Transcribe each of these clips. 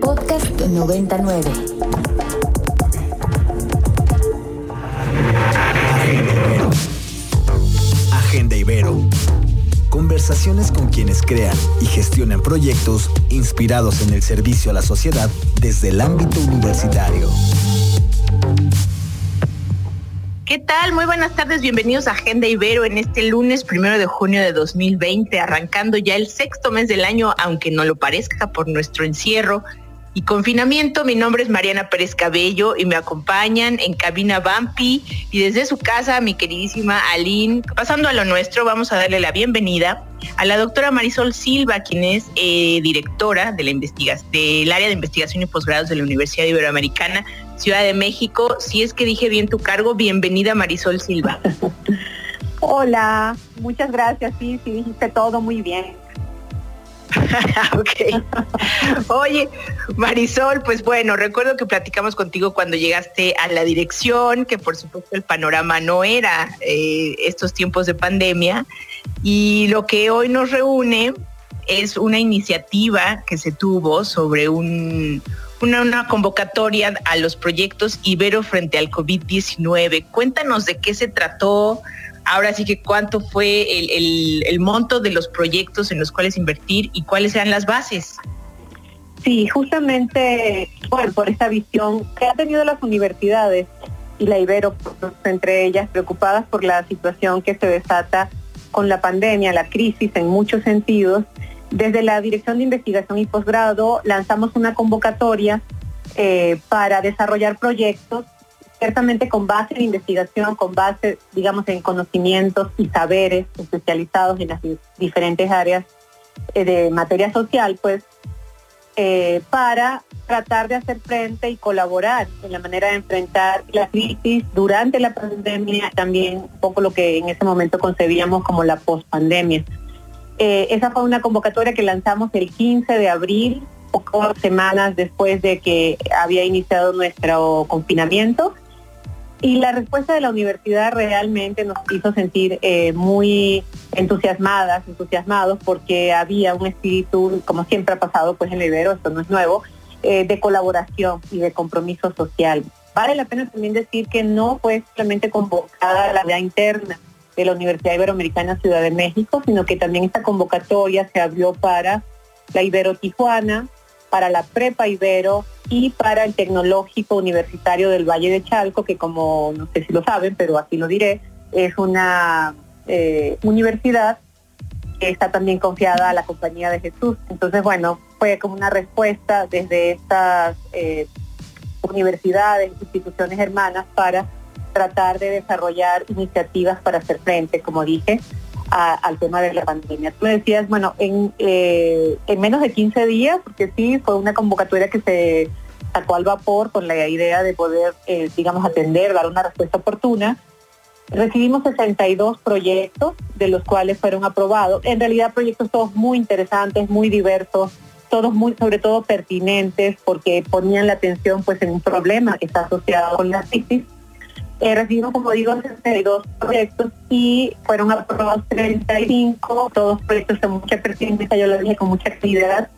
Podcast 99. Agenda Ibero. Conversaciones con quienes crean y gestionan proyectos inspirados en el servicio a la sociedad desde el ámbito universitario. ¿Qué tal? Muy buenas tardes, bienvenidos a Agenda Ibero en este lunes primero de junio de 2020, arrancando ya el sexto mes del año, aunque no lo parezca por nuestro encierro confinamiento. Mi nombre es Mariana Pérez Cabello y me acompañan en cabina Bampi y desde su casa mi queridísima Aline. Pasando a lo nuestro, vamos a darle la bienvenida a la doctora Marisol Silva, quien es eh, directora del área de investigación y posgrados de la Universidad Iberoamericana, Ciudad de México. Si es que dije bien tu cargo, bienvenida Marisol Silva. Hola, muchas gracias. Sí, sí, dijiste todo muy bien. ok. Oye, Marisol, pues bueno, recuerdo que platicamos contigo cuando llegaste a la dirección, que por supuesto el panorama no era eh, estos tiempos de pandemia. Y lo que hoy nos reúne es una iniciativa que se tuvo sobre un, una, una, convocatoria a los proyectos Ibero frente al COVID-19. Cuéntanos de qué se trató, ahora sí que cuánto fue el, monto de los proyectos en los cuales invertir y cuáles sean las bases. Sí, justamente por esta visión que han tenido las universidades y la Ibero, entre ellas, preocupadas por la situación que se desata con la pandemia, la crisis en muchos sentidos, desde la Dirección de Investigación y Posgrado lanzamos una convocatoria eh, para desarrollar proyectos ciertamente con base en investigación, con base, digamos, en conocimientos y saberes especializados en las diferentes áreas eh, de materia social, pues, eh, para tratar de hacer frente y colaborar en la manera de enfrentar la crisis durante la pandemia, también un poco lo que en ese momento concebíamos como la pospandemia. Eh, esa fue una convocatoria que lanzamos el 15 de abril, pocas semanas después de que había iniciado nuestro confinamiento y la respuesta de la universidad realmente nos hizo sentir eh, muy entusiasmadas, entusiasmados, porque había un espíritu, como siempre ha pasado pues en Ibero, esto no es nuevo, eh, de colaboración y de compromiso social. Vale la pena también decir que no fue simplemente convocada la idea interna de la Universidad Iberoamericana Ciudad de México, sino que también esta convocatoria se abrió para la Ibero Tijuana, para la Prepa Ibero y para el Tecnológico Universitario del Valle de Chalco, que como no sé si lo saben, pero así lo diré, es una eh, universidad que está también confiada a la Compañía de Jesús. Entonces, bueno, fue como una respuesta desde estas eh, universidades, instituciones hermanas para tratar de desarrollar iniciativas para hacer frente, como dije, al tema de la pandemia. Tú decías, bueno, en, eh, en menos de 15 días, porque sí, fue una convocatoria que se sacó al vapor con la idea de poder, eh, digamos, atender, dar una respuesta oportuna. Recibimos 62 proyectos, de los cuales fueron aprobados. En realidad proyectos todos muy interesantes, muy diversos, todos muy, sobre todo pertinentes, porque ponían la atención pues en un problema que está asociado con la crisis recibimos, como digo, 62 proyectos y fueron aprobados 35, todos proyectos de mucha pertinencia, yo lo dije con mucha actividad.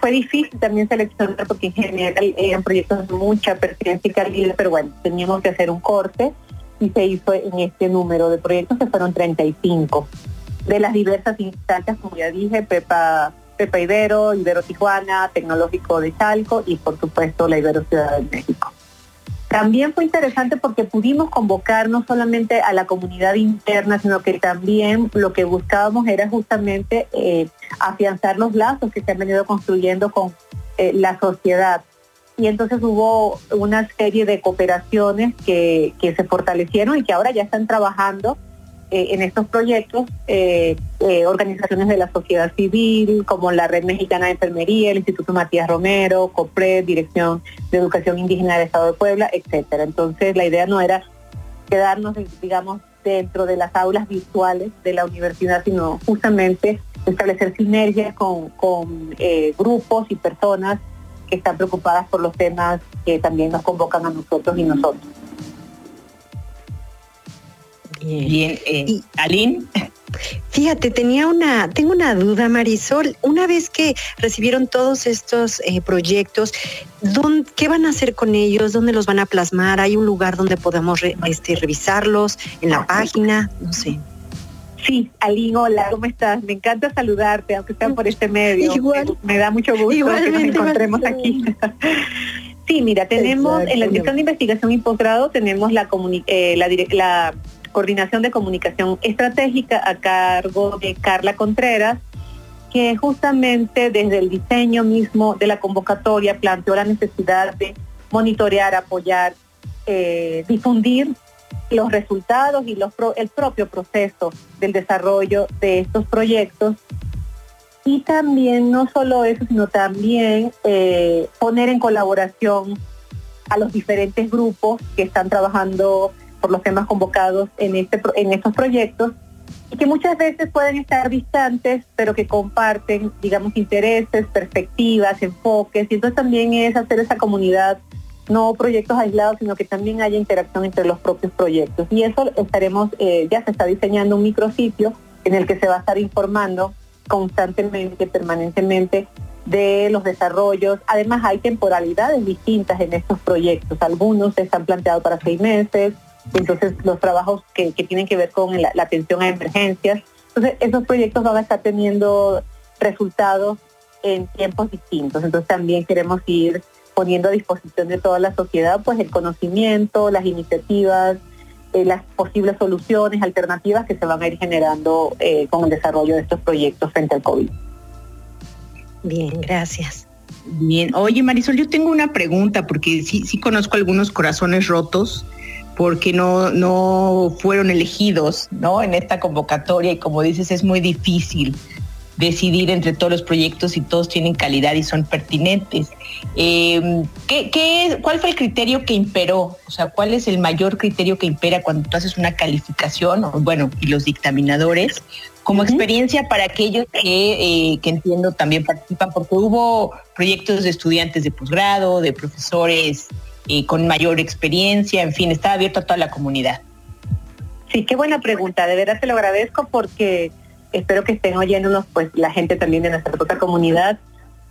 Fue difícil también seleccionar porque en general eran proyectos de mucha pertinencia y calidad, pero bueno, teníamos que hacer un corte y se hizo en este número de proyectos que fueron 35 de las diversas instancias, como ya dije, Pepa, Pepa Ibero, Ibero Tijuana, Tecnológico de Chalco y por supuesto la Ibero Ciudad de México. También fue interesante porque pudimos convocar no solamente a la comunidad interna, sino que también lo que buscábamos era justamente eh, afianzar los lazos que se han venido construyendo con eh, la sociedad. Y entonces hubo una serie de cooperaciones que, que se fortalecieron y que ahora ya están trabajando eh, en estos proyectos eh, eh, organizaciones de la sociedad civil, como la Red Mexicana de Enfermería, el Instituto Matías Romero, COPRED, Dirección de Educación Indígena del Estado de Puebla, etcétera. Entonces la idea no era quedarnos, digamos, dentro de las aulas virtuales de la universidad, sino justamente establecer sinergias con, con grupos y personas que están preocupadas por los temas que también nos convocan a nosotros y nosotros. Bien, eh, Aline. Fíjate, tenía una, tengo una duda, Marisol. Una vez que recibieron todos estos eh, proyectos, ¿qué van a hacer con ellos? ¿Dónde los van a plasmar? ¿Hay un lugar donde podamos este, revisarlos? ¿En la página? No sé. Sí, Aline, hola, ¿cómo estás? Me encanta saludarte, aunque sea por este medio. Igual. Me, da mucho gusto que nos encontremos aquí. sí, mira, tenemos en la Dirección de Investigación y Posgrado tenemos la, eh, la, la coordinación de comunicación estratégica a cargo de Carla Contreras, que justamente desde el diseño mismo de la convocatoria planteó la necesidad de monitorear, apoyar, eh, difundir los resultados y el propio proceso del desarrollo de estos proyectos. Y también, no solo eso, sino también eh, poner en colaboración a los diferentes grupos que están trabajando por los temas convocados en, este, en estos proyectos y que muchas veces pueden estar distantes, pero que comparten, digamos, intereses, perspectivas, enfoques, y entonces también es hacer esa comunidad, no proyectos aislados, sino que también haya interacción entre los propios proyectos. Y eso estaremos, eh, ya se está diseñando un micrositio en el que se va a estar informando constantemente, permanentemente de los desarrollos. Además hay temporalidades distintas en estos proyectos. Algunos están planteados para seis meses, entonces los trabajos que, tienen que ver con la, atención a emergencias. Entonces esos proyectos van a estar teniendo resultados en tiempos distintos. Entonces también queremos ir poniendo a disposición de toda la sociedad pues el conocimiento, las iniciativas, eh, las posibles soluciones, alternativas que se van a ir generando eh, con el desarrollo de estos proyectos frente al COVID. Bien, gracias. Bien, oye Marisol, yo tengo una pregunta porque sí, sí conozco algunos corazones rotos porque no, no fueron elegidos ¿no? en esta convocatoria y como dices es muy difícil decidir entre todos los proyectos y todos tienen calidad y son pertinentes. Eh, ¿qué, cuál fue el criterio que imperó? O sea, ¿cuál es el mayor criterio que impera cuando tú haces una calificación? bueno, y los dictaminadores, como experiencia para aquellos que, eh, que entiendo también participan, porque hubo proyectos de estudiantes de posgrado, de profesores con mayor experiencia, en fin, está abierto a toda la comunidad. Sí, qué buena pregunta, de verdad te lo agradezco porque espero que estén oyéndonos pues la gente también de nuestra propia comunidad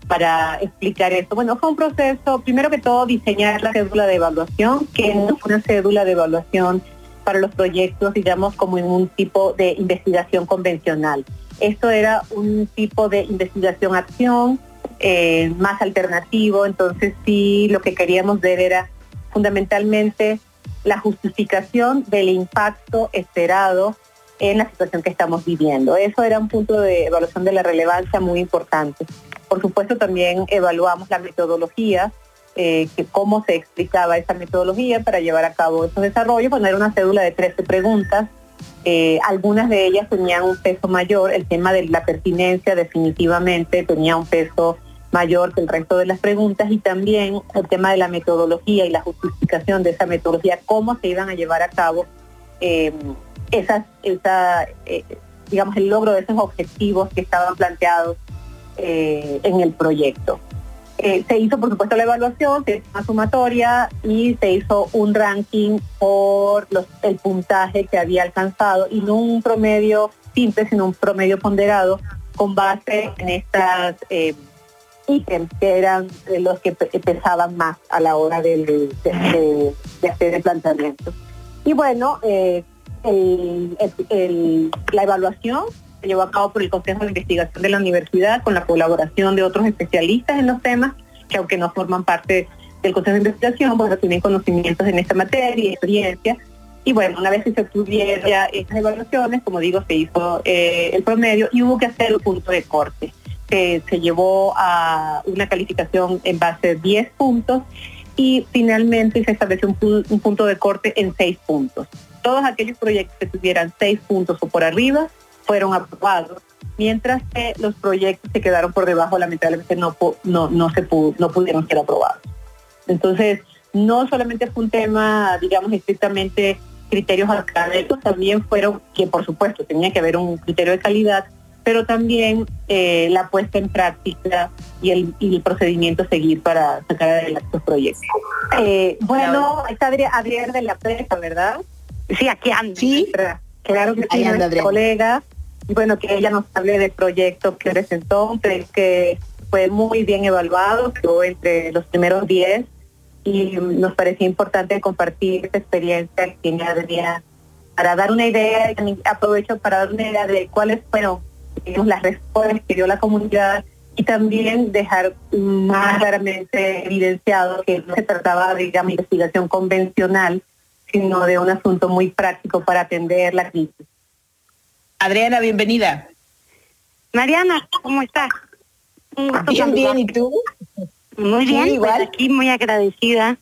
para explicar esto. Bueno, fue un proceso, primero que todo, diseñar la cédula de evaluación, que no fue una cédula de evaluación para los proyectos, digamos, como en un tipo de investigación convencional. Esto era un tipo de investigación-acción eh, más alternativo, entonces sí lo que queríamos ver era fundamentalmente la justificación del impacto esperado en la situación que estamos viviendo. Eso era un punto de evaluación de la relevancia muy importante. Por supuesto también evaluamos la metodología, eh, cómo se explicaba esa metodología para llevar a cabo esos desarrollos. Era una cédula de 13 preguntas. Eh, algunas de ellas tenían un peso mayor. El tema de la pertinencia definitivamente tenía un peso mayor que el resto de las preguntas y también el tema de la metodología y la justificación de esa metodología, cómo se iban a llevar a cabo eh, esas, esa, eh, digamos, el logro de esos objetivos que estaban planteados eh, en el proyecto. se hizo, por supuesto, la evaluación, se hizo una sumatoria y se hizo un ranking por los, el puntaje que había alcanzado y no un promedio simple, sino un promedio ponderado con base en estas ítems que eran los que pesaban más a la hora de, hacer el planteamiento. Y bueno, eh, la evaluación se llevó a cabo por el Consejo de Investigación de la Universidad con la colaboración de otros especialistas en los temas, que aunque no forman parte del Consejo de Investigación, pues tienen conocimientos en esta materia y experiencia. Y bueno, una vez que se obtuvieron ya estas evaluaciones, como digo, se hizo eh, el promedio y hubo que hacer un punto de corte se llevó a una calificación en base de 10 puntos y finalmente se estableció un, punto de corte en 6 puntos. Todos aquellos proyectos que tuvieran 6 puntos o por arriba fueron aprobados, mientras que los proyectos que quedaron por debajo lamentablemente no, no, no, se no pudieron ser aprobados. Entonces, no solamente fue un tema, digamos, estrictamente criterios académicos, también fueron, que por supuesto tenía que haber un criterio de calidad, pero también eh, la puesta en práctica y el, procedimiento a seguir para sacar adelante estos proyectos. Eh, bueno, está Adrián de la Presa, ¿verdad? Sí, aquí anda. Sí, claro que sí, colega. y bueno, que ella nos hable del proyecto que presentó, que fue muy bien evaluado, quedó entre los primeros 10 y nos parecía importante compartir esta experiencia que tiene Adriana para dar una idea, aprovecho para dar una idea de cuáles fueron las respuestas que dio la comunidad y también dejar más claramente evidenciado que no se trataba de digamos, investigación convencional, sino de un asunto muy práctico para atender la crisis. Adriana, bienvenida. Mariana, ¿cómo estás? bien, bien, ¿y tú? Muy bien, igual. Pues aquí muy agradecida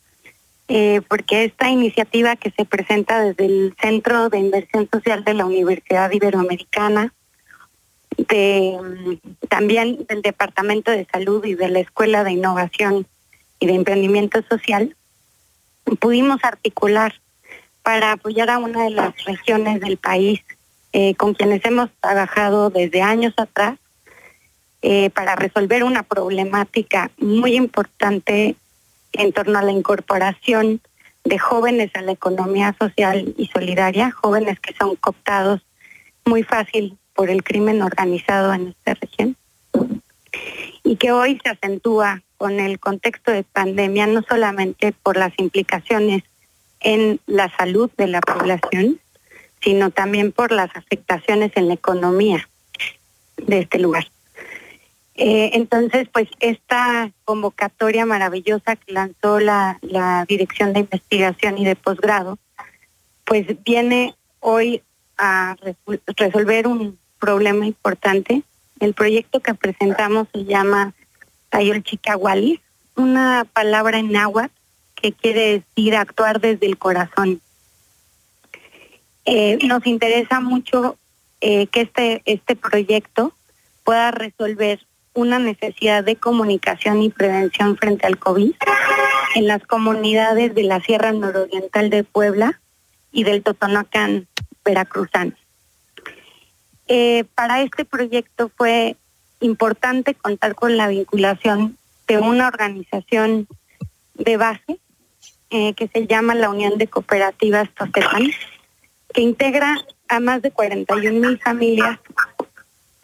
eh, porque esta iniciativa que se presenta desde el Centro de Inversión Social de la Universidad Iberoamericana de mm, también del Departamento de Salud y de la Escuela de Innovación y de Emprendimiento Social, pudimos articular para apoyar a una de las regiones del país eh, con quienes hemos trabajado desde años atrás eh, para resolver una problemática muy importante en torno a la incorporación de jóvenes a la economía social y solidaria, jóvenes que son cooptados muy fácil por el crimen organizado en esta región y que hoy se acentúa con el contexto de pandemia no solamente por las implicaciones en la salud de la población, sino también por las afectaciones en la economía de este lugar. Eh, entonces, pues esta convocatoria maravillosa que lanzó la, la Dirección de Investigación y de Posgrado, pues viene hoy a resolver un problema importante. El proyecto que presentamos se llama Tayol Chicahuali, una palabra en náhuatl que quiere decir actuar desde el corazón. Eh, nos interesa mucho eh, que este, este proyecto pueda resolver una necesidad de comunicación y prevención frente al COVID en las comunidades de la Sierra Nororiental de Puebla y del Totonacán veracruzano. Eh, para este proyecto fue importante contar con la vinculación de una organización de base eh, que se llama la Unión de Cooperativas Totetán, que integra a más de 41 mil familias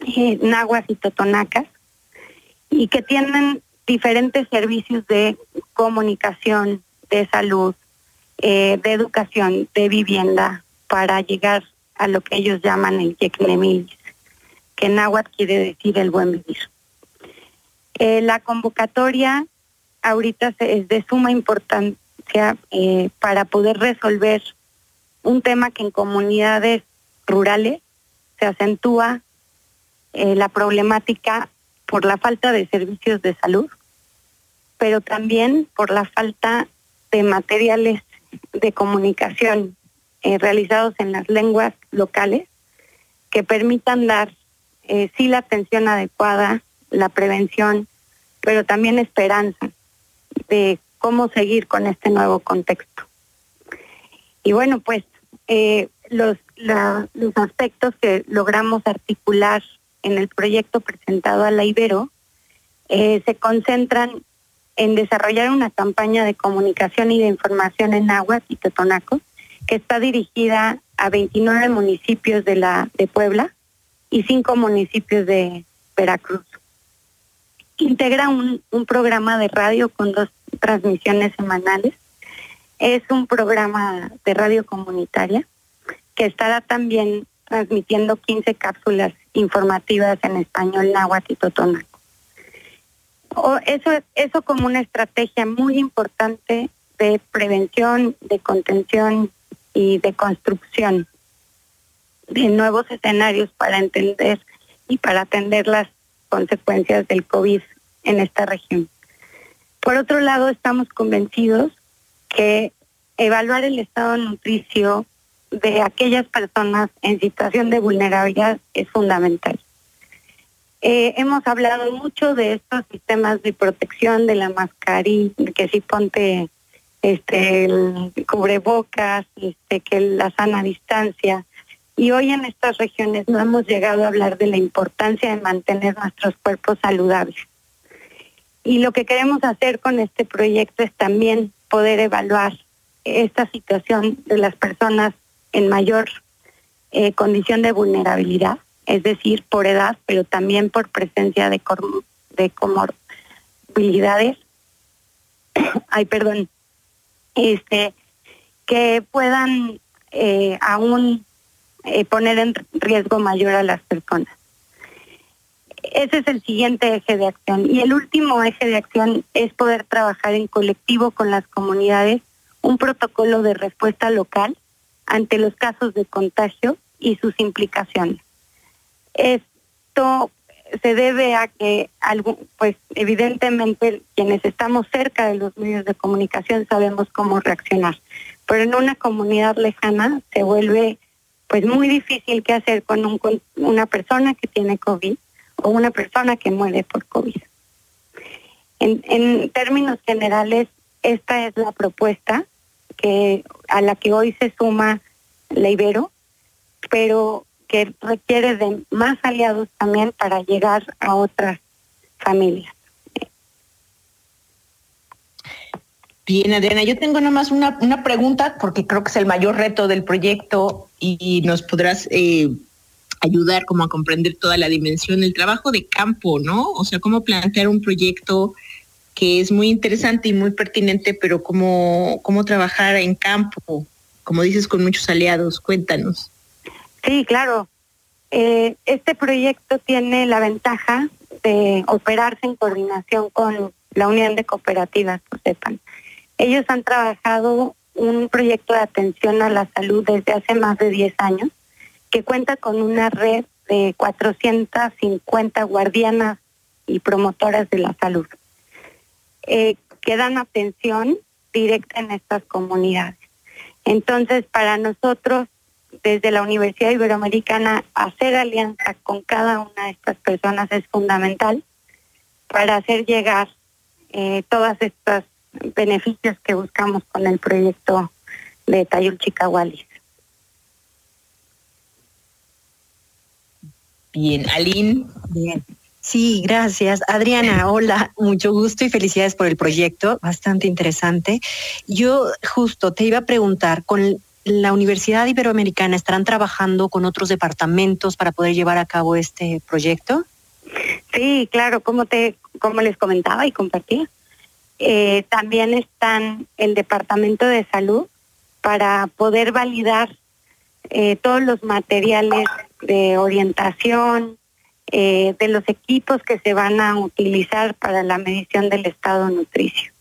eh, nahuas y totonacas y que tienen diferentes servicios de comunicación, de salud, de educación, de vivienda para llegar a lo que ellos llaman el Yecnemil, que en náhuatl quiere decir el buen vivir. Eh, la convocatoria ahorita es de suma importancia eh, para poder resolver un tema que en comunidades rurales se acentúa eh, la problemática por la falta de servicios de salud, pero también por la falta de materiales de comunicación eh, realizados en las lenguas locales que permitan dar eh, sí la atención adecuada, la prevención, pero también esperanza de cómo seguir con este nuevo contexto. Y bueno, pues eh, los, los aspectos que logramos articular en el proyecto presentado a la Ibero se concentran en desarrollar una campaña de comunicación y de información en aguas y Totonaco está dirigida a 29 municipios de la de Puebla y cinco municipios de Veracruz. Integra un, un programa de radio con dos transmisiones semanales. Es un programa de radio comunitaria que estará también transmitiendo 15 cápsulas informativas en español, náhuatl y totonaco. eso, eso como una estrategia muy importante de prevención, de contención y de construcción de nuevos escenarios para entender y para atender las consecuencias del COVID en esta región. Por otro lado, estamos convencidos que evaluar el estado nutricio de aquellas personas en situación de vulnerabilidad es fundamental. Eh, hemos hablado mucho de estos sistemas de protección de la mascarilla, que si ponte este, el cubrebocas, este, que la sana distancia. Y hoy en estas regiones no hemos llegado a hablar de la importancia de mantener nuestros cuerpos saludables. Y lo que queremos hacer con este proyecto es también poder evaluar esta situación de las personas en mayor eh, condición de vulnerabilidad es decir, por edad, pero también por presencia de, de comorbilidades. Ay, perdón. Este, que puedan eh, aún eh, poner en riesgo mayor a las personas. Ese es el siguiente eje de acción. Y el último eje de acción es poder trabajar en colectivo con las comunidades un protocolo de respuesta local ante los casos de contagio y sus implicaciones. Esto se debe a que, pues evidentemente quienes estamos cerca de los medios de comunicación sabemos cómo reaccionar, pero en una comunidad lejana se vuelve pues muy difícil qué hacer con, un, con una persona que tiene COVID o una persona que muere por COVID. En, términos generales, esta es la propuesta que a la que hoy se suma la pero que requiere de más aliados también para llegar a otras familias. Bien, Adriana, yo tengo nomás una, una pregunta porque creo que es el mayor reto del proyecto y, nos podrás eh, ayudar como a comprender toda la dimensión del trabajo de campo, ¿no? O sea, cómo plantear un proyecto que es muy interesante y muy pertinente, pero cómo, cómo trabajar en campo, como dices, con muchos aliados. Cuéntanos. Sí, claro. Eh, este proyecto tiene la ventaja de operarse en coordinación con la Unión de Cooperativas, por sepan. Ellos han trabajado un proyecto de atención a la salud desde hace más de 10 años, que cuenta con una red de 450 guardianas y promotoras de la salud, eh, que dan atención directa en estas comunidades. Entonces, para nosotros, desde la Universidad Iberoamericana, hacer alianza con cada una de estas personas es fundamental para hacer llegar eh, todas estas beneficios que buscamos con el proyecto de Tayul Chicahualis. Bien, Aline. Bien. Sí, gracias. Adriana, hola, mucho gusto y felicidades por el proyecto, bastante interesante. Yo justo te iba a preguntar, con la Universidad Iberoamericana estarán trabajando con otros departamentos para poder llevar a cabo este proyecto? Sí, claro, como te como les comentaba y compartía. Eh, también están el Departamento de Salud para poder validar eh, todos los materiales de orientación, eh, de los equipos que se van a utilizar para la medición del estado nutricio.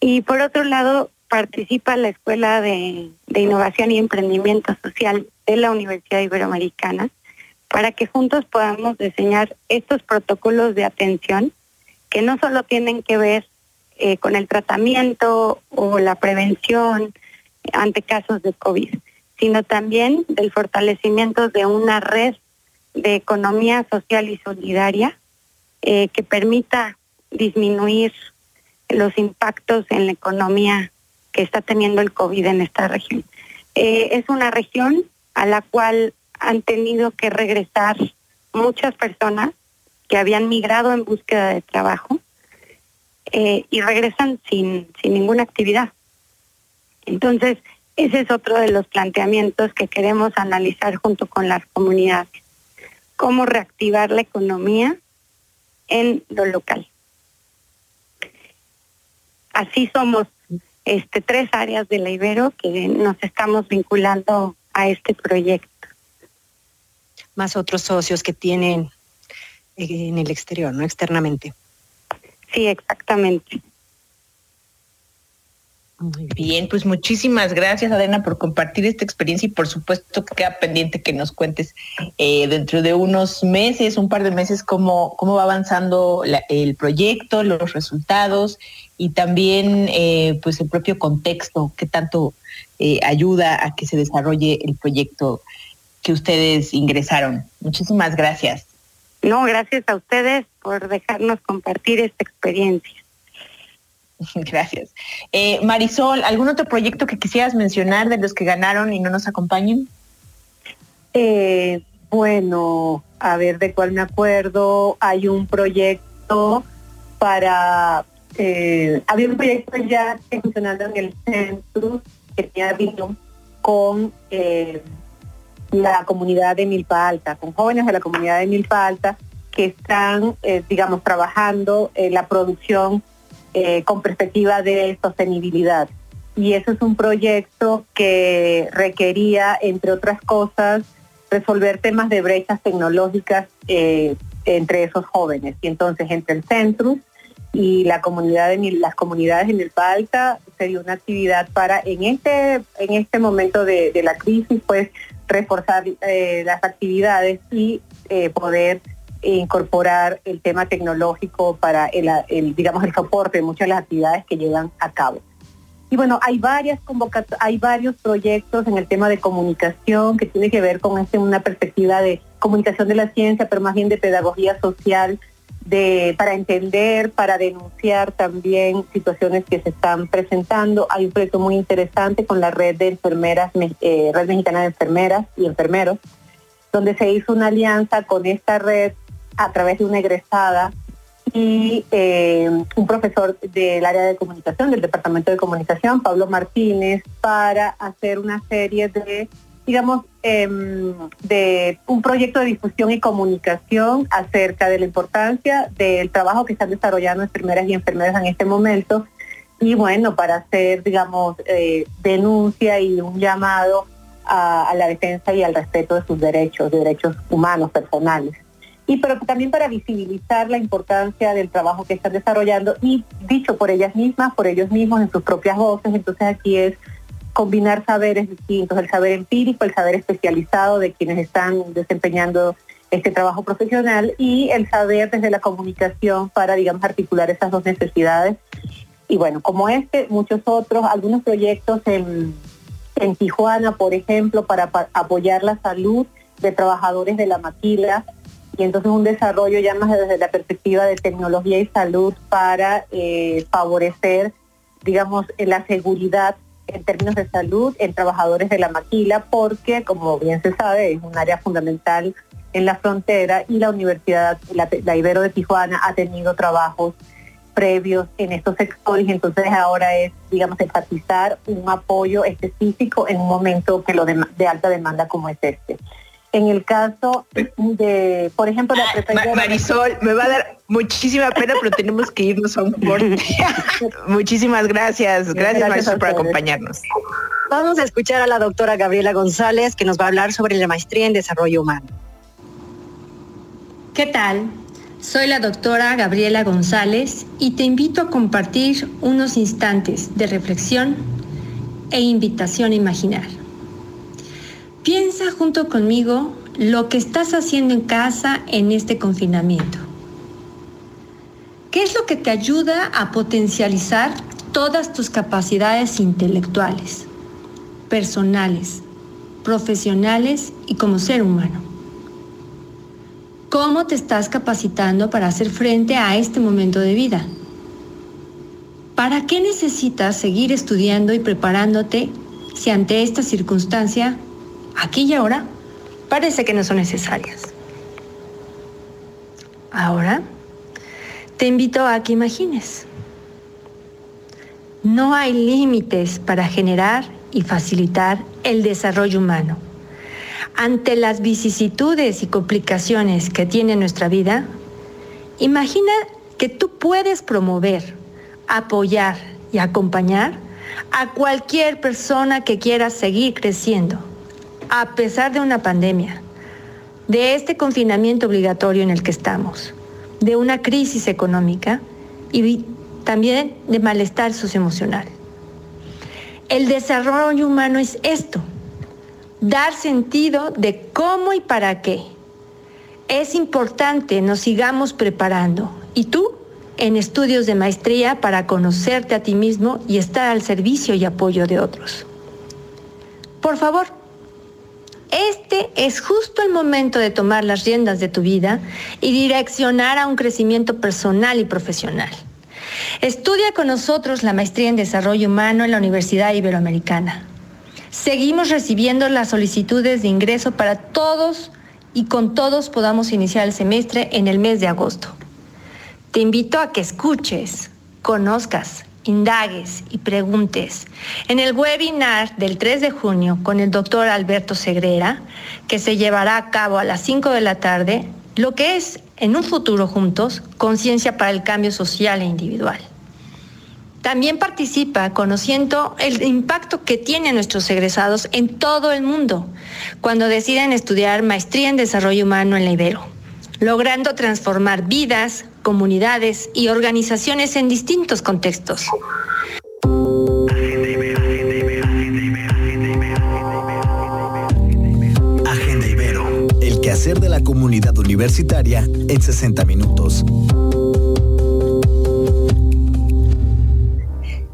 Y por otro lado, participa la Escuela de, Innovación y Emprendimiento Social de la Universidad Iberoamericana para que juntos podamos diseñar estos protocolos de atención que no solo tienen que ver eh, con el tratamiento o la prevención ante casos de COVID, sino también del fortalecimiento de una red de economía social y solidaria eh, que permita disminuir los impactos en la economía que está teniendo el COVID en esta región. Eh, es una región a la cual han tenido que regresar muchas personas que habían migrado en búsqueda de trabajo eh, y regresan sin, sin ninguna actividad. Entonces, ese es otro de los planteamientos que queremos analizar junto con las comunidades. Cómo reactivar la economía en lo local. Así somos este, tres áreas de la Ibero que nos estamos vinculando a este proyecto. Más otros socios que tienen eh, en el exterior, ¿no? Externamente. Sí, exactamente. Muy bien, pues muchísimas gracias, Adena, por compartir esta experiencia y por supuesto que queda pendiente que nos cuentes eh, dentro de unos meses, un par de meses, cómo, cómo va avanzando el proyecto, los resultados y también eh, pues el propio contexto que tanto eh, ayuda a que se desarrolle el proyecto que ustedes ingresaron. Muchísimas gracias. No, gracias a ustedes por dejarnos compartir esta experiencia. Gracias. Eh, Marisol, ¿algún otro proyecto que quisieras mencionar de los que ganaron y no nos acompañen? Eh, bueno, a ver de cuál me acuerdo. Hay un proyecto para, eh, había un proyecto ya funcionando en el centro que tenía vino con la comunidad de Milpa Alta, con jóvenes de la comunidad de Milpa Alta que están, eh, digamos, trabajando en la producción eh, con perspectiva de sostenibilidad. Y eso es un proyecto que requería, entre otras cosas, resolver temas de brechas tecnológicas eh, entre esos jóvenes. Y entonces, entre el centro y la comunidad de las comunidades en el Alta sería una actividad para en este en este momento de, la crisis pues reforzar las actividades y poder incorporar el tema tecnológico para el, digamos, el soporte de muchas de las actividades que llevan a cabo. Y bueno, hay varias hay varios proyectos en el tema de comunicación que tiene que ver con este, una perspectiva de comunicación de la ciencia, pero más bien de pedagogía social, de, para entender, para denunciar también situaciones que se están presentando. Hay un proyecto muy interesante con la red de enfermeras, eh, red mexicana de enfermeras y enfermeros, donde se hizo una alianza con esta red a través de una egresada y eh, un profesor del área de comunicación, del Departamento de Comunicación, Pablo Martínez, para hacer una serie de, digamos, em, de un proyecto de difusión y comunicación acerca de la importancia del trabajo que están desarrollando enfermeras y enfermeras en este momento. Y bueno, para hacer, digamos, eh, denuncia y un llamado a, a la defensa y al respeto de sus derechos, derechos humanos, personales y pero también para visibilizar la importancia del trabajo que están desarrollando y dicho por ellas mismas, por ellos mismos en sus propias voces. Entonces aquí es combinar saberes distintos, el saber empírico, el saber especializado de quienes están desempeñando este trabajo profesional y el saber desde la comunicación para, digamos, articular esas dos necesidades. Y bueno, como este, muchos otros, algunos proyectos en, en Tijuana, por ejemplo, para apoyar la salud de trabajadores de la maquila, y entonces un desarrollo ya más desde la perspectiva de tecnología y salud para eh, favorecer, digamos, la seguridad en términos de salud en trabajadores de la maquila, porque como bien se sabe es un área fundamental en la frontera y la Universidad, la, Ibero de Tijuana ha tenido trabajos previos en estos sectores, entonces ahora es, digamos, enfatizar un apoyo específico en un momento que lo de alta demanda como es este. En el caso de, por ejemplo, la ah, Marisol, me va a dar muchísima pena, pero tenemos que irnos a un corte. Muchísimas gracias. Gracias, Marisol, por acompañarnos. Vamos a escuchar a la doctora Gabriela González, que nos va a hablar sobre la maestría en desarrollo humano. ¿Qué tal? Soy la doctora Gabriela González y te invito a compartir unos instantes de reflexión e invitación a imaginar. Piensa junto conmigo lo que estás haciendo en casa en este confinamiento. ¿Qué es lo que te ayuda a potencializar todas tus capacidades intelectuales, personales, profesionales y como ser humano? ¿Cómo te estás capacitando para hacer frente a este momento de vida? ¿Para qué necesitas seguir estudiando y preparándote si ante esta circunstancia aquí y ahora, parece que no son necesarias. Ahora, te invito a que imagines. No hay límites para generar y facilitar el desarrollo humano. Ante las vicisitudes y complicaciones que tiene nuestra vida, imagina que tú puedes promover, apoyar y acompañar a cualquier persona que quiera seguir creciendo a pesar de una pandemia, de este confinamiento obligatorio en el que estamos, de una crisis económica y también de malestar socioemocional. El desarrollo humano es esto, dar sentido de cómo y para qué. Es importante nos sigamos preparando y tú en estudios de maestría para conocerte a ti mismo y estar al servicio y apoyo de otros. Por favor, este es justo el momento de tomar las riendas de tu vida y direccionar a un crecimiento personal y profesional. Estudia con nosotros la maestría en desarrollo humano en la Universidad Iberoamericana. Seguimos recibiendo las solicitudes de ingreso para todos y con todos podamos iniciar el semestre en el mes de agosto. Te invito a que escuches, conozcas indagues y preguntes en el webinar del 3 de junio con el doctor Alberto Segrera, que se llevará a cabo a las 5 de la tarde, lo que es en un futuro juntos conciencia para el cambio social e individual. También participa conociendo el impacto que tienen nuestros egresados en todo el mundo cuando deciden estudiar maestría en desarrollo humano en la Ibero, logrando transformar vidas, comunidades y organizaciones en distintos contextos. Agenda Ibero, el quehacer de la comunidad universitaria en 60 minutos.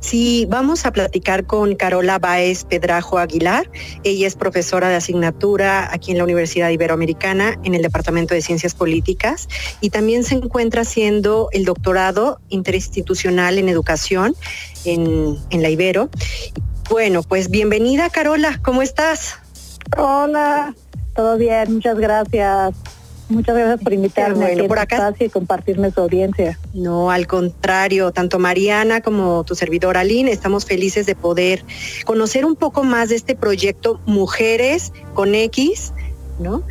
Sí, vamos a platicar con Carola Baez Pedrajo Aguilar. Ella es profesora de asignatura aquí en la Universidad Iberoamericana en el Departamento de Ciencias Políticas y también se encuentra haciendo el doctorado interinstitucional en educación en, en la Ibero. Bueno, pues bienvenida Carola, ¿cómo estás? Hola, todo bien, muchas gracias. Muchas gracias por invitarme bueno, aquí por acá- espacio y compartirme su audiencia. No, al contrario, tanto Mariana como tu servidora Aline, estamos felices de poder conocer un poco más de este proyecto Mujeres con X, ¿no?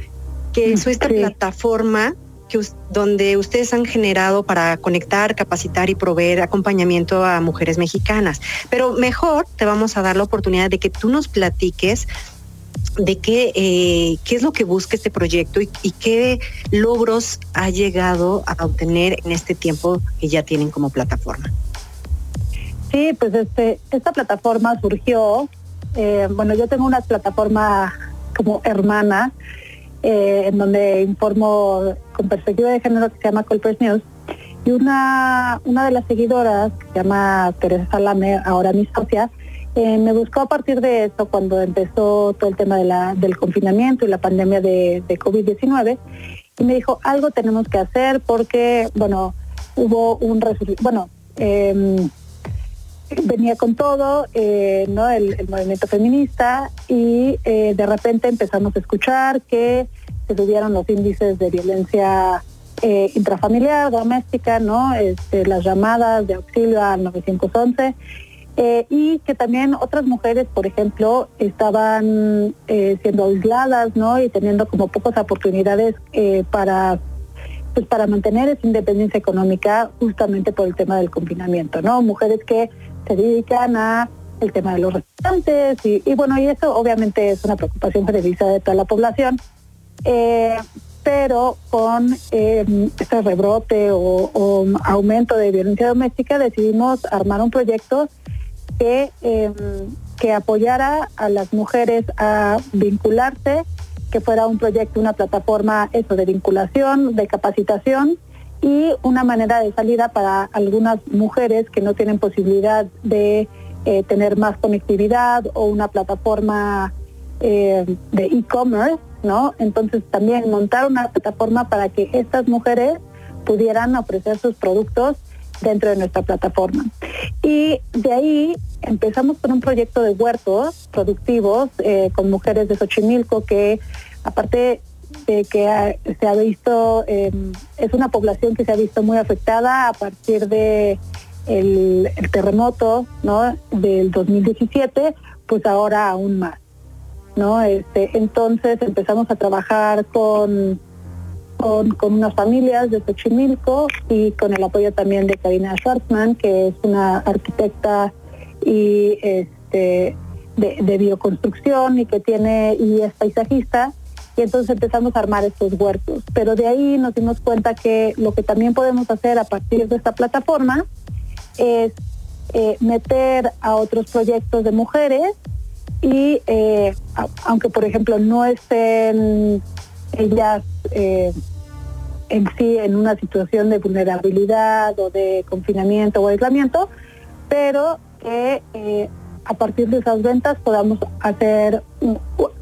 Que es esta Sí. plataforma que donde ustedes han generado para conectar, capacitar y proveer acompañamiento a mujeres mexicanas. Pero mejor te vamos a dar la oportunidad de que tú nos platiques de qué, eh, qué es lo que busca este proyecto y, qué logros ha llegado a obtener en este tiempo que ya tienen como plataforma. Sí, pues este, esta plataforma surgió, eh, bueno, yo tengo una plataforma como hermana, eh, en donde informo con perspectiva de género que se llama Colpers News, y una, una de las seguidoras, que se llama Teresa Salame, ahora mi socia, eh, me buscó a partir de eso cuando empezó todo el tema del confinamiento y la pandemia de, de COVID-19, y me dijo, algo tenemos que hacer porque, bueno, hubo un bueno, em, venía con todo, eh, ¿no? El, movimiento feminista y eh, de repente empezamos a escuchar que se subieron los índices de violencia intrafamiliar, doméstica, ¿no? Este, las llamadas de auxilio al 911 eh, y que también otras mujeres, por ejemplo, estaban eh, siendo aisladas, ¿no? Y teniendo como pocas oportunidades eh, para pues para mantener esa independencia económica justamente por el tema del confinamiento, ¿no? Mujeres que se dedican a el tema de los restaurantes y, y bueno, y eso obviamente es una preocupación generalizada de toda la población, eh, pero con eh, este rebrote o aumento de violencia doméstica decidimos armar un proyecto que, eh, que apoyara a las mujeres a vincularse, que fuera un proyecto, una plataforma eso de vinculación, de capacitación y una manera de salida para algunas mujeres que no tienen posibilidad de eh, tener más conectividad o una plataforma eh, de e-commerce, ¿no? Entonces también montar una plataforma para que estas mujeres pudieran ofrecer sus productos dentro de nuestra plataforma. Y de ahí empezamos con un proyecto de huertos productivos eh, con mujeres de Xochimilco que aparte de que ha- se ha visto, eh, es una población que se ha visto muy afectada a partir de el, terremoto ¿no? del 2017, pues ahora aún más. ¿no? Este, entonces empezamos a trabajar con, con, con unas familias de Xochimilco y con el apoyo también de Karina Schwartzman, que es una arquitecta y este, de, bioconstrucción y que tiene y es paisajista. Y entonces empezamos a armar estos huertos. Pero de ahí nos dimos cuenta que lo que también podemos hacer a partir de esta plataforma es eh, meter a otros proyectos de mujeres y eh, aunque por ejemplo no estén ellas eh, en sí en una situación de vulnerabilidad o de confinamiento o aislamiento, pero que eh, a partir de esas ventas podamos hacer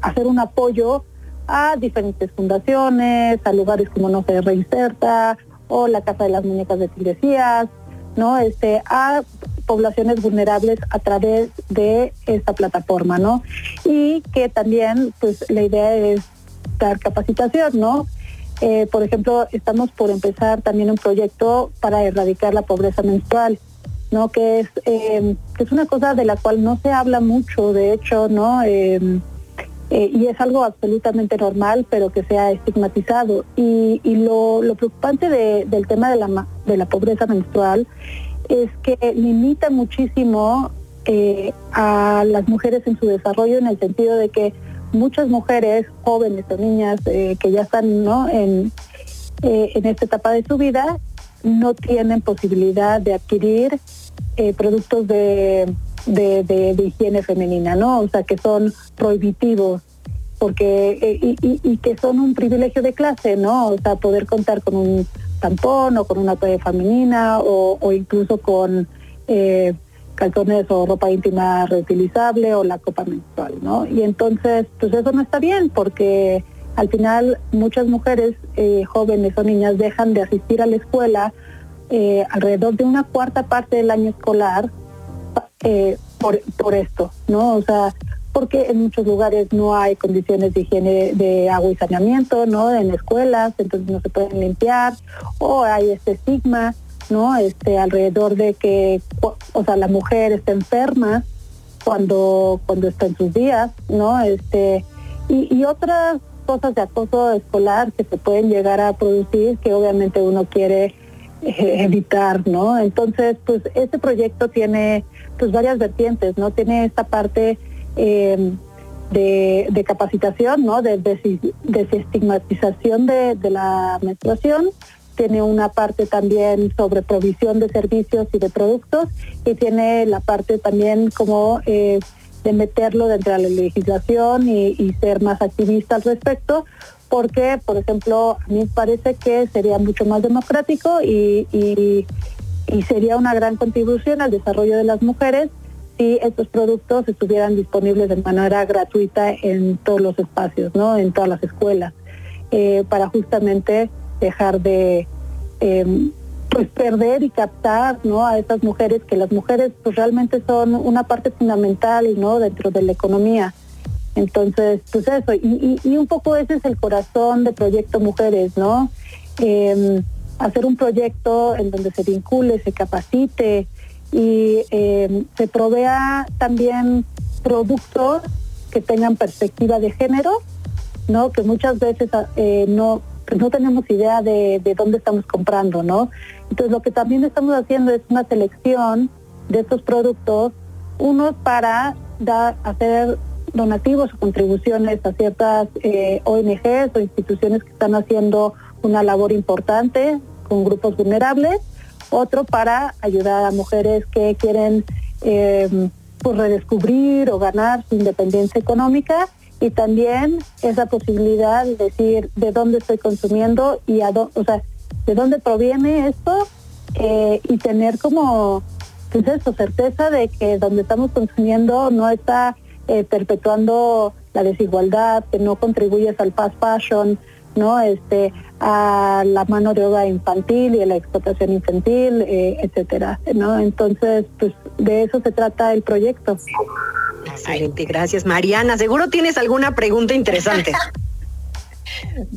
hacer un apoyo a diferentes fundaciones, a lugares como no se reinserta o la Casa de las Muñecas de Tigresías, ¿no? Este, a poblaciones vulnerables a través de esta plataforma, ¿no? Y que también, pues, la idea es dar capacitación, ¿no? Eh, por ejemplo, estamos por empezar también un proyecto para erradicar la pobreza menstrual, ¿no? Que es, eh, que es una cosa de la cual no se habla mucho, de hecho, ¿no? Eh, eh, y es algo absolutamente normal, pero que se ha estigmatizado. Y, lo, preocupante del tema de la, de la pobreza menstrual es que limita muchísimo a las mujeres en su desarrollo en el sentido de que muchas mujeres jóvenes o niñas que ya están ¿no? en, en esta etapa de su vida no tienen posibilidad de adquirir eh, productos de, de, higiene femenina, ¿no? O sea, que son prohibitivos porque eh, y, que son un privilegio de clase, ¿no? O sea, poder contar con un tampón o con una toalla femenina o, incluso con eh, calzones o ropa íntima reutilizable o la copa menstrual, ¿no? Y entonces, pues eso no está bien porque al final muchas mujeres eh, jóvenes o niñas dejan de asistir a la escuela eh, alrededor de una cuarta parte del año escolar eh, por, esto, ¿no? O sea, porque en muchos lugares no hay condiciones de higiene de agua y saneamiento, ¿no? En escuelas, entonces no se pueden limpiar, o hay este estigma, ¿no? Este, alrededor de que, o sea, la mujer está enferma cuando, cuando está en sus días, ¿no? Este, y otras cosas de acoso escolar que se pueden llegar a producir que obviamente uno quiere eh, evitar, ¿no? Entonces, pues este proyecto tiene pues varias vertientes, ¿no? Tiene esta parte em, de, capacitación, ¿no? De, desestigmatización de, de la menstruación, tiene una parte también sobre provisión de servicios y de productos y tiene la parte también como eh, de meterlo dentro de la legislación y, ser más activista al respecto, porque, por ejemplo, a mí me parece que sería mucho más democrático y, y, sería una gran contribución al desarrollo de las mujeres si estos productos estuvieran disponibles de manera gratuita en todos los espacios, ¿no? en todas las escuelas, eh, para justamente dejar de... Em, pues perder y captar no a estas mujeres que las mujeres pues realmente son una parte fundamental no dentro de la economía. Entonces pues eso y, un poco ese es el corazón de proyecto mujeres no em, hacer un proyecto en donde se vincule se capacite y em, se provea también productos que tengan perspectiva de género no que muchas veces eh, no no tenemos idea de, de, dónde estamos comprando, ¿no? Entonces lo que también estamos haciendo es una selección de estos productos, unos para dar, hacer donativos o contribuciones a ciertas eh, ONGs o instituciones que están haciendo una labor importante con grupos vulnerables, otro para ayudar a mujeres que quieren eh, pues redescubrir o ganar su independencia económica y también esa posibilidad de decir de dónde estoy consumiendo y a o sea, de dónde proviene esto eh, y tener como pues eso, certeza de que donde estamos consumiendo no está eh, perpetuando la desigualdad, que no contribuyes al fast fashion, ¿no? Este, a la mano de obra infantil y a la explotación infantil, eh, etcétera, ¿no? Entonces, pues de eso se trata el proyecto. Excelente, gracias Mariana. Seguro tienes alguna pregunta interesante.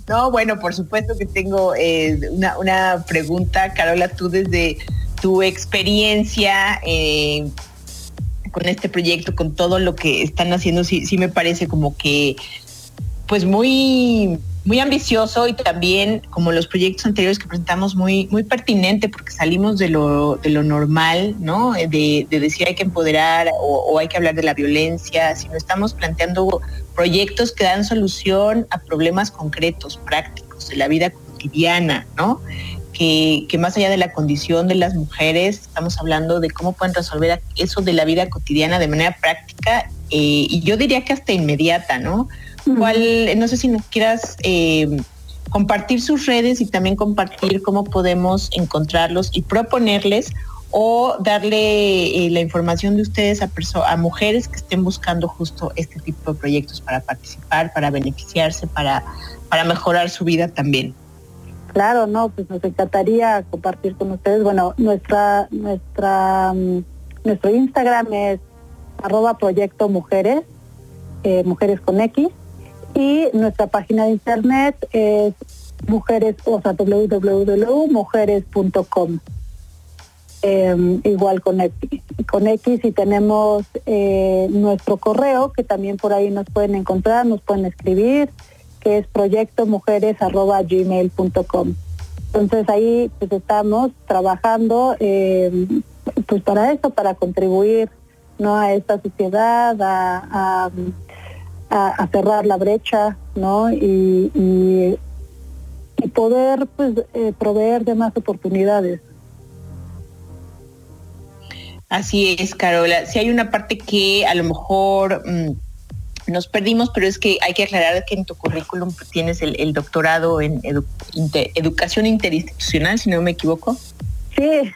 No, bueno, por supuesto que tengo eh, una, pregunta, Carola, tú desde tu experiencia eh, con este proyecto, con todo lo que están haciendo, sí, sí me parece como que, pues muy muy ambicioso y también, como los proyectos anteriores que presentamos, muy, muy pertinente porque salimos de lo, de lo normal, ¿no? De, decir hay que empoderar o, hay que hablar de la violencia, sino estamos planteando proyectos que dan solución a problemas concretos, prácticos, de la vida cotidiana, ¿no? Que, que, más allá de la condición de las mujeres, estamos hablando de cómo pueden resolver eso de la vida cotidiana de manera práctica eh, y yo diría que hasta inmediata, ¿no? No sé si nos quieras eh, compartir sus redes y también compartir cómo podemos encontrarlos y proponerles o darle eh, la información de ustedes a, a mujeres que estén buscando justo este tipo de proyectos para participar, para beneficiarse, para, para mejorar su vida también. Claro, no, pues nos encantaría compartir con ustedes. Bueno, nuestra, nuestra, mm, nuestro Instagram es arroba proyecto mujeres, eh, mujeres con X, y nuestra página de internet es mujeres, o sea, www.mujeres.com. em, igual con X, con X y tenemos eh, nuestro correo que también por ahí nos pueden encontrar, nos pueden escribir, que es proyectomujeres@gmail.com. Entonces ahí pues estamos trabajando em, pues para eso, para contribuir no a esta sociedad, a, a, cerrar la brecha, ¿no? Y, y, poder pues eh, proveer de más oportunidades. Así es, Carola. Si hay una parte que a lo mejor mm, nos perdimos, pero es que hay que aclarar que en tu currículum tienes el, doctorado en educación interinstitucional, si no me equivoco. Sí.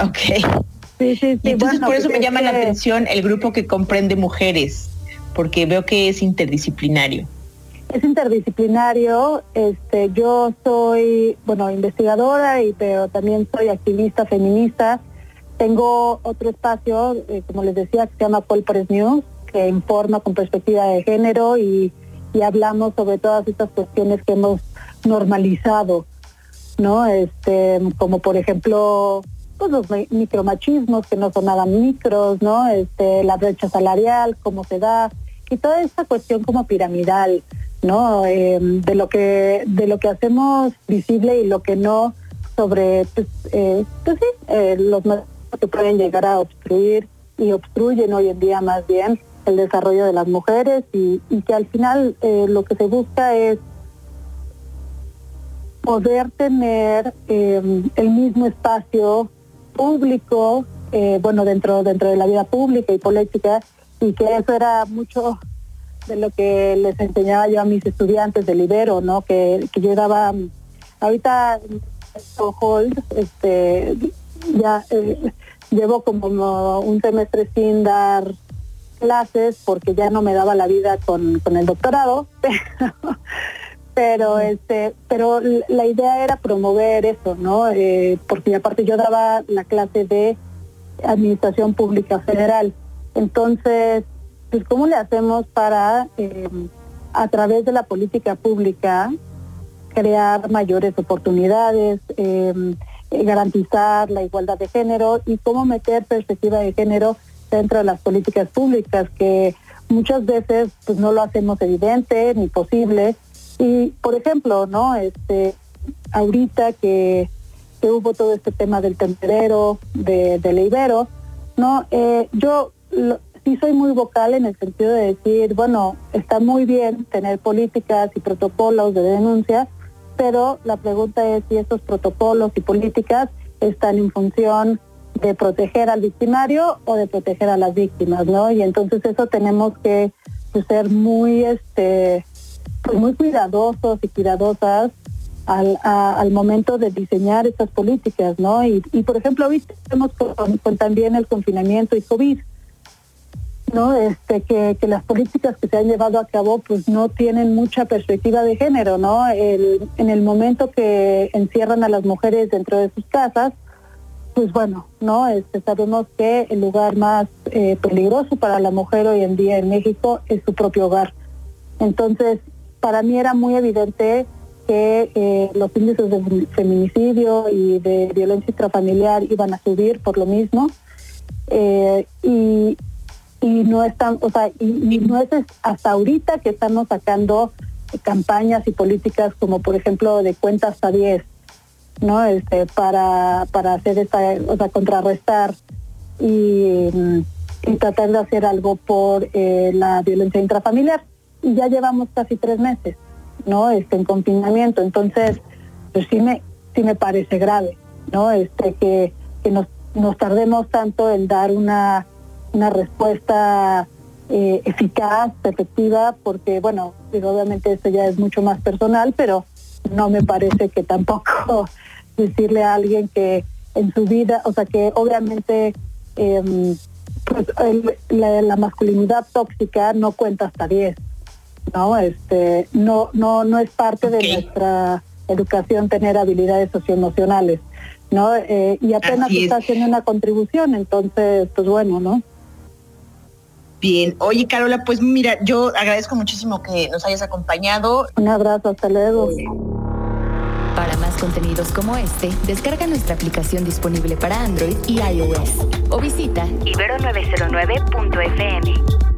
Ok. Sí, sí, sí. Entonces por eso me llama la atención el grupo que comprende mujeres, porque veo que es interdisciplinario. Es interdisciplinario. Este, yo soy, bueno, investigadora y pero también soy activista feminista. Tengo otro espacio, eh, como les decía, que se llama Polpres News, que informa con perspectiva de género y, hablamos sobre todas estas cuestiones que hemos normalizado, ¿no? Este, como por ejemplo, pues los micromachismos que no son nada micros, ¿no? Este, la brecha salarial, cómo se da, y toda esta cuestión como piramidal, ¿no? Em, de lo que, de lo que hacemos visible y lo que no sobre, pues, eh, pues sí, eh, los que pueden llegar a obstruir y obstruyen hoy en día más bien el desarrollo de las mujeres y, que al final eh, lo que se busca es poder tener em, el mismo espacio público, eh, bueno, dentro, dentro de la vida pública y política, y que eso era mucho de lo que les enseñaba yo a mis estudiantes del Ibero, ¿no? Que, que yo daba, ahorita hold, este, ya eh, llevo como un semestre sin dar clases porque ya no me daba la vida con, con el doctorado, pero, este, pero la idea era promover eso, ¿no? Eh, porque aparte yo daba la clase de administración pública federal. Entonces, pues cómo le hacemos para em, a través de la política pública crear mayores oportunidades, em, eh, garantizar la igualdad de género y cómo meter perspectiva de género dentro de las políticas públicas que muchas veces pues no lo hacemos evidente ni posible y por ejemplo no este ahorita que, hubo todo este tema del temperero de, del ibero no eh, yo sí soy muy vocal en el sentido de decir bueno está muy bien tener políticas y protocolos de denuncia pero la pregunta es si estos protocolos y políticas están en función de proteger al victimario o de proteger a las víctimas, ¿no? Y entonces eso tenemos que pues, ser muy, este, pues, muy cuidadosos y cuidadosas al, momento de diseñar estas políticas, ¿no? Y, por ejemplo, ahorita tenemos con, también el confinamiento y COVID, ¿no? Este, que, que, las políticas que se han llevado a cabo pues no tienen mucha perspectiva de género, ¿no? El, en el momento que encierran a las mujeres dentro de sus casas, pues bueno, no, este, sabemos que el lugar más eh, peligroso para la mujer hoy en día en México es su propio hogar. Entonces, para mí era muy evidente que eh, los índices de feminicidio y de violencia intrafamiliar iban a subir por lo mismo. Eh, y, no están, o sea, y, no es hasta ahorita que estamos sacando campañas y políticas como por ejemplo de cuentas a 10 ¿no? Este, para, para hacer esta, o sea, contrarrestar y, tratar de hacer algo por eh, la violencia intrafamiliar. Y ya llevamos casi tres meses, ¿no? Este, en confinamiento. Entonces, pues sí me, sí me parece grave, ¿no? Este, que, que nos, nos tardemos tanto en dar una, una respuesta eh, eficaz, efectiva, porque, bueno, obviamente esto ya es mucho más personal, pero no me parece que tampoco decirle a alguien que en su vida, o sea que obviamente em, pues, la, masculinidad tóxica no cuenta hasta 10, ¿no? Este, no, no, no es parte de nuestra educación tener habilidades socioemocionales, ¿no? Eh, y apenas está haciendo una contribución, entonces, pues bueno, ¿no? Bien, oye Carola, pues mira, yo agradezco muchísimo que nos hayas acompañado. Un abrazo, hasta luego. Para más contenidos como este, descarga nuestra aplicación disponible para Android y iOS o visita ibero909.fm.